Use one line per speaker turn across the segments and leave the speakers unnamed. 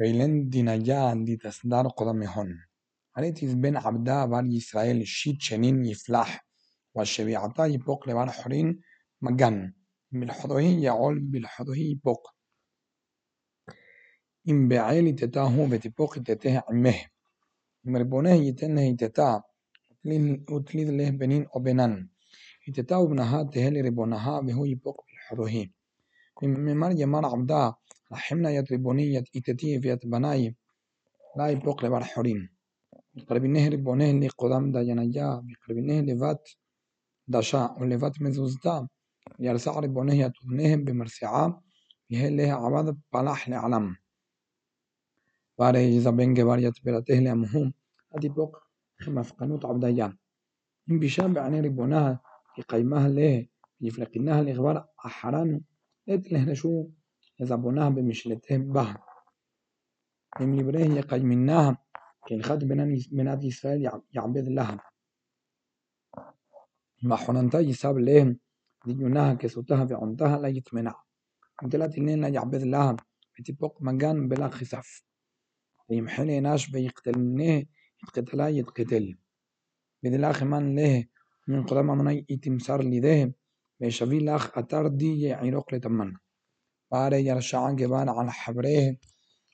ويلن Gailandinaia handitas dar قدمهن Aretis ben Abda var Yisrael shit Shenin Yiflah وشبيعتا يبوق لبار حرين مجن بالحضوهي يعول بالحضوهي يبوق إن بعيل تتاهو بتبوق تته عمه مربونه يتنه يتتا وتليد له بنين أو بنان يتتاو بنها تهل ربونها وهو يبوق بالحضوهي كم ممار يمار عبدا حماية ربونية إتتيفية بناي لا يبقى لبار حريم بقرب النهر اللي قدام دا ينايا بقرب النهر فات دشا ولفات مزوزدا يرسع ربونية تبنهم بمرسعام يهله عباد بلاح لعلم. باره يزبنج بارية برته لأمهم أدي بوق مفقنوت عبديان إن بشام عن ربونها يقيمها له يفلقنها الإخبار أحران إتله شو شو يزعبونها بمشلته بها هم لبره يقج منها كان خد بنات إسرائيل يعبد لها ما حننتا يساب لهم ديونها كسوتها في عنتها لا يتمنع انتلات إننا يعبد لها بتبق مجان بلا خساف يمحل ناش بيقتلنه يتقتلا يتقتل بدلاخ من له من قدام مني يتمسار لده بيشفي لاخ أتار دي يعيروك لتمن بعد يرشعان جبان على حبريه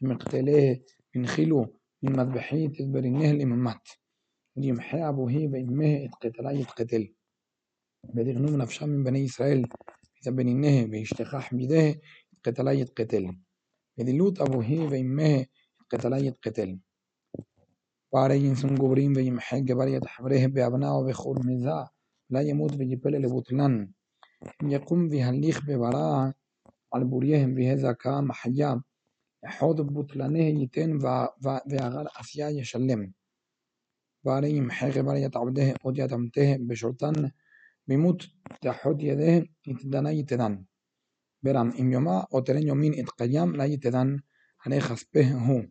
مقتليه من خلو من مذبحية تدبر النهل من مات يمحي أبوه بإمه اتقتلا يتقتل بدي غنوم نفشا من بني إسرائيل إذا بني النهل بيشتخاح بيده اتقتلا يتقتل بدي لوط أبوه بإمه اتقتلا يتقتل بعد ينسون قبرين بيمحي جبال يتحبريه بأبناء وبخور مزا لا يموت بجبل لبطلان يقوم بهالليخ ببراءة על בוריהם ויהא זכה מחיה, אחד בוטלנה ייתן ואגר עשייה ישלם. והרי ימחה חבריית עבדה עוד יתמתה בשורתן, בימות תחוד ידה יתדנה יתדן. ברם אם יומה או תרן יומין יתקיים לה יתדן, הרי כספה הוא.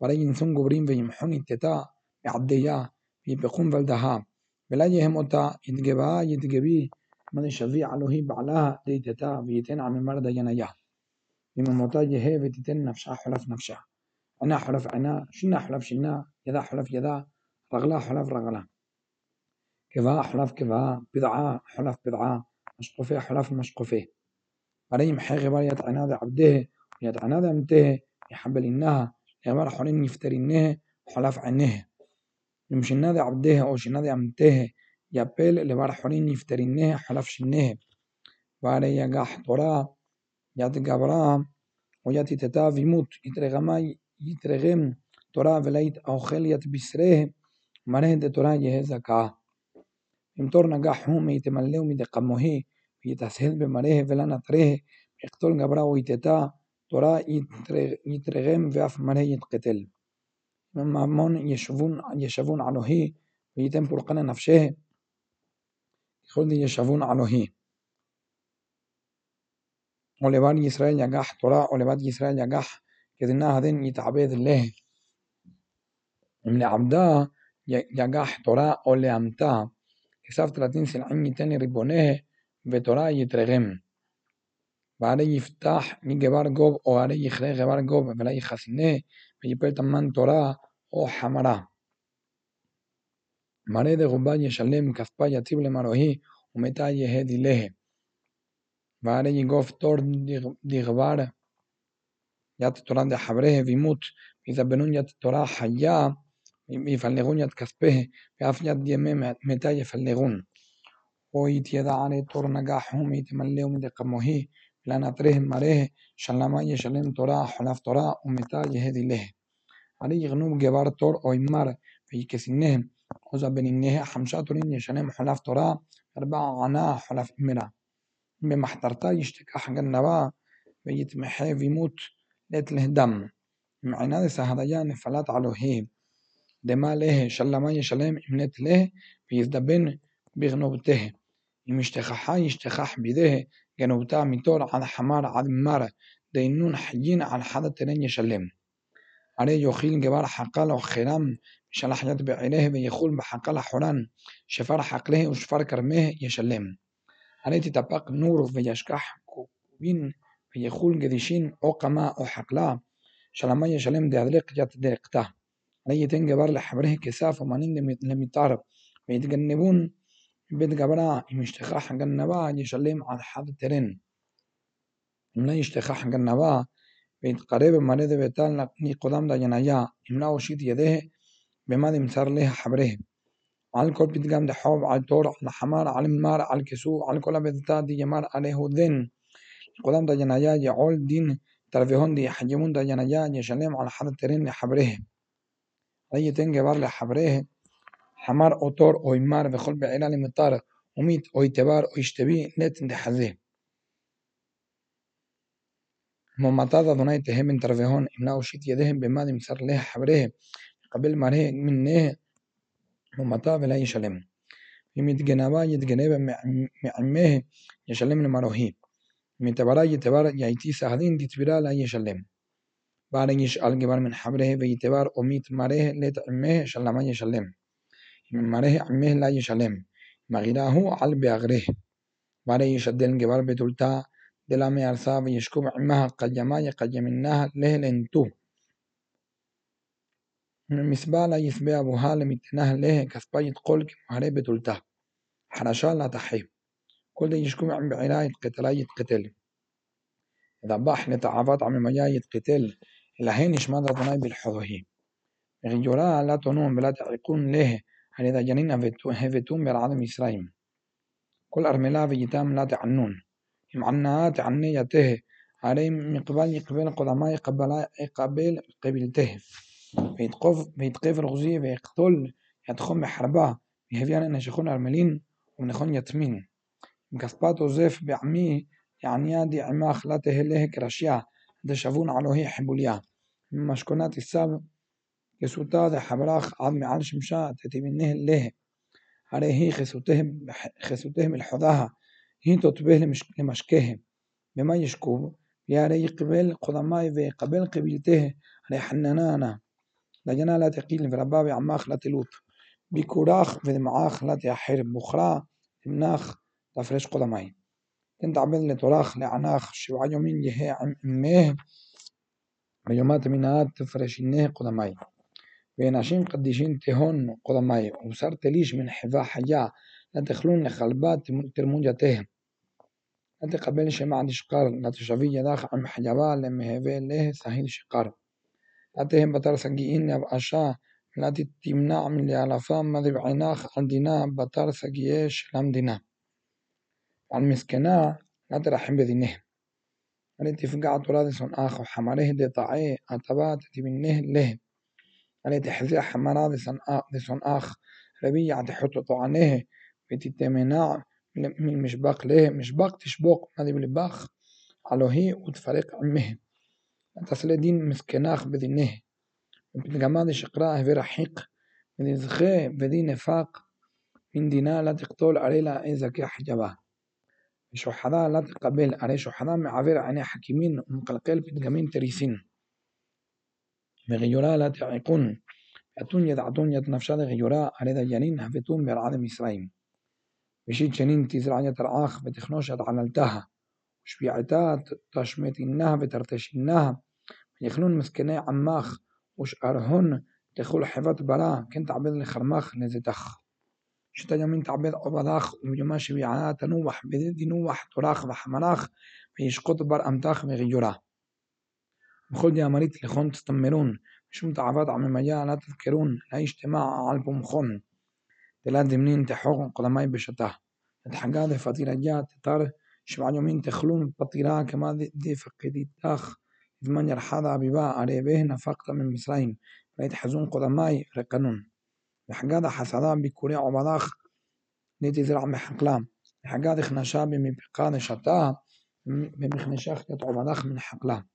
והרי ינסון גוברים וימחון יתתה בעבדיה ויפחון ולדהה, ולה יהם אותה יתגבה יתגבי من الشفيع علوهي بعلاها ديتتا بيتين عم مرد ينيا بما موتا يهي بتتن نفشا حلف نفشا عنا حلف عنا شنا حلف شنا يدا حلف يدا رغلا حلف رغلا. كذا حلف كذا بضعة حلف بضعة مشقفة حلف مشقفة عليهم حي غبار عناد عبده عناد أمته يحبل إنها يمر حرين يفتري إنها حلف عنه. يمشي النادي عبده أو أمته يابيل لبار حرين يفترينه حلف شنه باري يقح طرا يات قبرا وياتي تتا يموت يترغما يترغم طرا وليت أوخل يت بسره منه ده طرا يهزا كا امتور نقح هم يتملوا مي دقمه يتسهل بمره ولا نطره يقتل قبرا ويتتا طرا يترغم واف مره يتقتل ممن يشوفون يشوفون عليه ويتم فرقنا نفسه خود ישבון אלוהי. ולבד ישראל יגח תורה ולבד ישראל יגח כדנה הדין יתעבד לה. אם לעבדה יגח תורה או לאמתה כסף תלתין סלעים ייתן ריבונה ותורה יתרגם. והרי יפתח מגבר גוב או הרי יכרה גבר גוב ולא יחסנה ויפל תמן תורה או חמרה. Mare de Gobay Shalem Kazpaya Tible Marohi Umetaye Hedileje. Vare Yigov Tor Digvar Yat Toran de Habreje Vimut Mizabenun Yat Torah Haya Mifalnegun Yat Kazpeje Beaf Yat Metaye Falnegun. Hoy Tieda Are Tornagahum Itemaleum de Kamohi Planatreje Mareje Shalamaye Shalem Torah Holaf Torah Umetaye Hedileje. Ari Yignum Gebar Tor Oimar Veikesinejem. حمشا تورين يشنم حلف ترى أربعة عنا حلف إمرا بما حضرتا يشتكى حق النبا ويتمحي ويموت ليت له دم. معنا سهديان فلات على هيب دما له شلما يشلم إمنت له ويزدبن بغنوبته يمشتخحا يشتخح بده جنوبتا ميتور على حمار على مارة دينون حيين على حدا تنين يشلم عليه يخيل جبار حقله خلام شال حيات بعينيه ويخول بحقله حنان شفار حقله وشفار كرمه يشلم. عليه تتبق نوره ويشكح كوبين ويخول قديشين أو قما أو حقلا شلما يشلم دهدرق جات درقته عليه تنجبر لحبره كساف ومانين لم يتعرف ويتجنبون بيت جبرا يشتخاح جنبا يشلم على حد الترين من يشتخاح جنبا بيت قريب مريض بيتال ني قدام دا جنايا يمنا وشيت يده بما يمسر له حبره على الكل بيتجام ده حوب على التور على حمار على المار على الكسو على كل بيتتا دي جمار عليه ذن قدام دا جنايا يعول دين ترفيهون دي حجمون دا جنايا يشلم على حد ترين لحبره هي تنجبر لحبره حمار أوتور أويمار بخل بعيلة لمطار وميت أويتبار أويشتبي نت دحزه ممتاز دوناي تهم ترفيهون إمنا وشيت يدهم بما مسر له حبره قبل مره منه ممتاز لا يشلم. يميت جنابا يتجنب معمه يشلم المروهي متبرا يتبار يأتي سهلين تتبرا لا يشلم. بعد يشأل جبر من حبره ويتبار أميت مره لتعمه شلما يشلم. مره عمه لا يشلم. مغيراه على بأغره بعد يشدل جبر بتلتا دلا ما يرسا ويشكو عمها قجما يقجمناها له لنتو المسبا لا يسبي أبوها لمتناه له كسبا يتقول كمهره بتلتا حرشا لا تحيب كل يشكو عم بعلاية قتلا يتقتل. إذا باح نتعافات عم ما يتقتل. إلى حين يشمد أدوناي بالحظه غيورا لا تنون بلا تعيقون له هل إذا جنين هفتون بالعالم إسرائيل. كل أرملا فيتام لا تعنون. معناها تعنيته علي مقبل يقبل قدماء قبل قبل قبلته. فيتقف فيتقف الغزي فيقتل يدخل بحربة يهفيان نشخون أرملين ونخون يتمين. مكسبات وزيف بعمي يعني دي عما خلاته له كرشيا. دشافون علوه حبوليا مشكونات الساب كسوتا ده حبراخ عظم على شمشا تتمنه له عليه هي خسوتهم خسوتهم الحذاها هي تطبه لمشكهم بما يشكو يا قبل قدماء وقبل قبيلته على حننانا لجنا لا تقيل في رباب عماخ لا تلوت بكوراخ في معاخ لا تحر بخرا مناخ تفرش قدماي انت عبد لتراخ لعناخ شبع يومين يهي عمه ויומת מנהת תפרשיניה קודמי. ואנשים קדישין תהון קודמי, ובשר תליש מן חיבה חיה, لا تخلون ترمون جاتهم لا تقبل شمعة شقر لا تشفي يداخ عن حجبال مهبي له سهيل شقار لا تهم بطر سجئين بأشا لا تمنع من لعلفا مذب عيناخ عن دينا بطر سجيش لم عن مسكنا لا ترحم بذنهم أن تفقع تراث آخر حمره دي طعي أتبات منه له أن تحذي حمراث آخ ربيع تحط طعنه بتتمنع من مشباق له مشباق تشبوق هذه بالباخ على هي وتفرق عمه تسلدين مسكناخ بذنه بتجمع شقراء في رحيق بدي نفاق من دينا لا تقتل عليلا إذا كي حجبه شحذا لا تقبل عليه شحذا معبر عن حكيمين مقلقل بتجمين تريسين مغيورا لا تعيقون أتون يدعتون يتنفشا غيورا على ذا جنين هفتون برعاد مصرين بشيت جنين تزرع ترعاخ بتخنوش على وشبيعتا تشمتينها بترتشينها يخلون مسكني عماخ. وش أرهن تخول حفات برا كنت عبد الخرماخ نزتخ يومين تعبير أبضاخ ويماشي بيعانا تنوح بدي نوح تراخ وحمراخ فيشقط بر أمتاخ مغيورا بخل دي أمريت لخون تستمرون. مش تعبات عم مجا لا تذكرون. لا اجتماع على بمخون تلا دمنين تحوق قدماي بشتاه الحاجات فطيرة جات تار شبع يومين تخلون بطيرة كما دي فقدي تاخ. زمان يرحاضا ببا عليه نفقت من مصرين. فيتحزون قدماي رقنون. لحقاد حسدا بكوري عبداخ. نيتي زرع محقلام. لحقاد خنشا بمبقاد شتا. بمخنشاخ يت عبداخ من حقلام.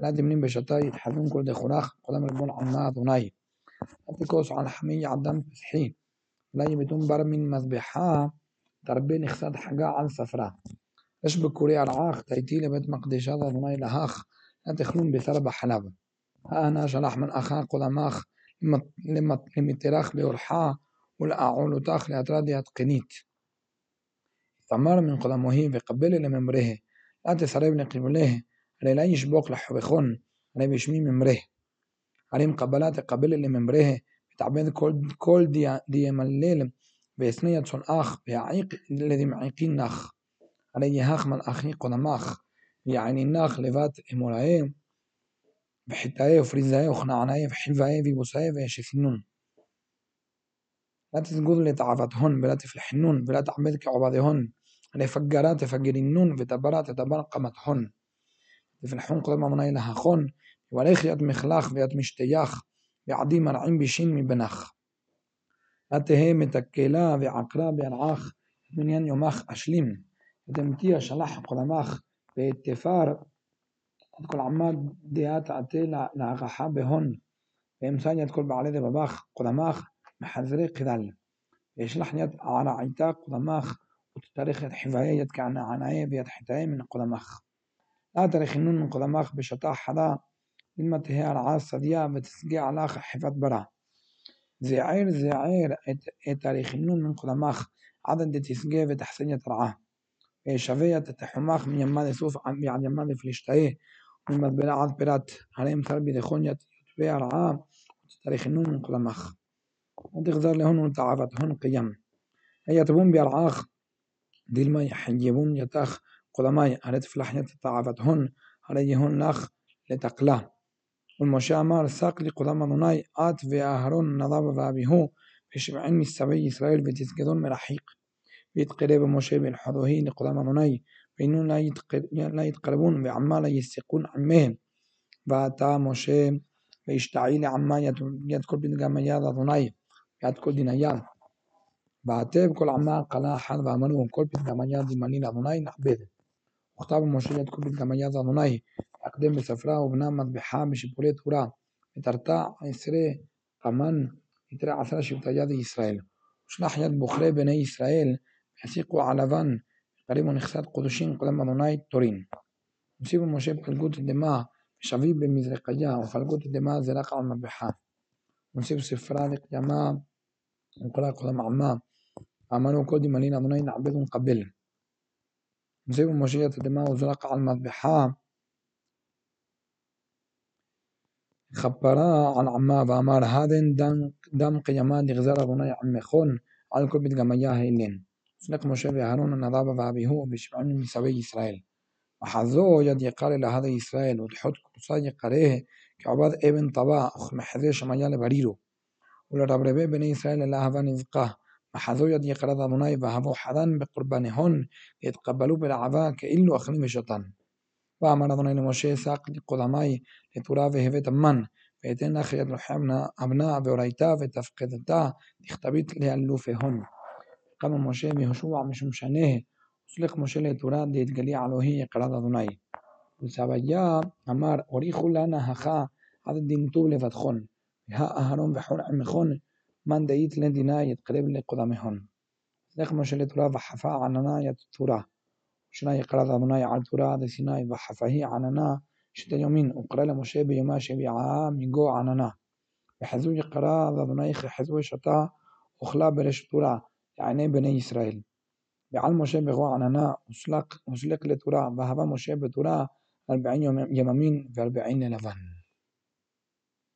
لا دمنين بشتا يتحذون كل دخوراخ قدام ربون عنا دوناي. أتكوس على حمية عدم فسحي لا يمتون بر من مذبحة تربين اخساد حقا عن سفرة. اش بكوري العاخ تايتي لبيت مقدشة هذا لهاخ اتخلون بثربة حلب. ها أنا شلح من اخا قول اماخ لما تراخ بورحا والأعول تاخ لأتراد يتقنيت ثمار من قول قدمه وقبل لممره لا تسرب نقبله علي لا يشبوك لحبخون علي بشمي ممره. علي مقبلات قبل لممره تعبيد كل كل دي دي ديما الليل بإثنية أخ بيعيق الذي معيق النخ عليه هاخ من أخي أخيق مخ يعني النخ لفات إمولاي بحتاي وفريزاي وخنعناي بحفاي ببوساي بشفنون لا تسجد هون بلا تفل حنون بلا تعبد كعباد هون لي فجرات تعبدك عبادهن لفجرات فجرنون بتبرات تبرقمتهن. تفلحون قدما من إلها خن ولا يد مخلاخ ويات مشتياخ وعدي مرعين بشين مبنخ لا تهي متكلا وعقرا بيرعاخ من ين يومخ أشلم ودمتيا شلح قدماخ باتفار كل عماد ديات عتي لعغحا بهن وإمسان يدخل بعلي بباخ قدماخ محذري قدال يشلح يد على عيتا قدماخ وتتاريخ حفاية يد كان عناية بيد حتاية من قدماخ لا تاريخ النون من قدماخ بشطاح حدا لما تهي العاص صديا بتسقي على حفات برا زعير زعير تاريخ النون من قدماخ. عدد تسقي بتحسين ترعاه. شفية تحماخ من يمان يسوف عن يعني يمان فلشتايه من مدبرا عاد برات. عليهم تربي دخون يتبيع رعاه؟ تاريخ النون من قدماخ. وتغزر لهن وتعافتهن قيم. هي تبون بيرعاخ دي الما يحجبون يتاخ. قدماي على تفلح يتعافتهن عليهن لخ لتقلا والمشي أمر ساق لقدام أدوناي آت وأهرون نضاب وابيهو بشبعين من سبي إسرائيل بتسجدون مرحيق بيتقرب مشي بالحضوهي لقدام أدوناي وإنهم لا يتقربون بعما لا يستقون عمهم ואתה משה וישתעי לעמה יד כל בנגם יד אדוני יד כל דין היד ועטב כל עמה קלה אחד ואמרו כל פתגם יד זמני לאדוני נעבד וכתב משה יד כל פתגם יד אדוני יקדם בספרה ובנה מטבחה בשיפולי תורה ותרתה עשרה קמן יתרה עשרה שבטי יד ישראל ושלח יד בוחרי בני ישראל ויסיקו על לבן קרימו נכסת קודשים קודם אדוני תורין הוסיפו משה פלגות דמה ושבי במזרקיה ופלגות דמה זרק על מטבחה ونسيب سفرة لقيامة وقراء قدام عما عملوا كل ملين أدوني نعبدهم قبل نسيب مشيئة الدماء وزرق على المذبحة خبرا عن عما وأمر هذا دم دم قيامات غزار أدوني عمخون على كل بيت جماياه إلين سنق مشي بهارون النضابة وأبيه بشبعون من سبي إسرائيل وحذو يد يقال لهذا إسرائيل وتحط قصاد يقريه كعباد ابن طباع أخ محذي شمايا لبريرو ולרברבי בני ישראל אל אהבה נזקה, מחזו יד יקרת אדוני ואהבו חדן בקורבניהון, ויתקבלו בלעבה כאילו אכלים ושתן. ואמר אדוני למשה שק קודמי לתורה והבאת מן, ואתן לך יד רוחי אבנה ואורייתה ותפקדתה, נכתבית לאלופי-הון. קם משה מיהושע משום שנה, וסליח משה לתורה דהתגלי אלוהי יקרת אדוני. וסביה אמר הוריכו לנה הכה עד דין טוב לבדכון. אהרון וחור עמכון מאן דאית לדינה יתקרב לקודמהון. לך משה לתורה וחפה עננה יתורה. شناي قرض مناي عرتورا دسيناي وحفهي عننا. شتا يومين وقرا لموشي بيما شبيعا ميجو عننا. بحزو يقرا ذبناي حزو شتا أخلا برشتورا يعني بني إسرائيل. بعل موشي بغو عننا وسلق وسلق لتورا وهبا موشي بتورا أربعين يوم يمامين وأربعين لبن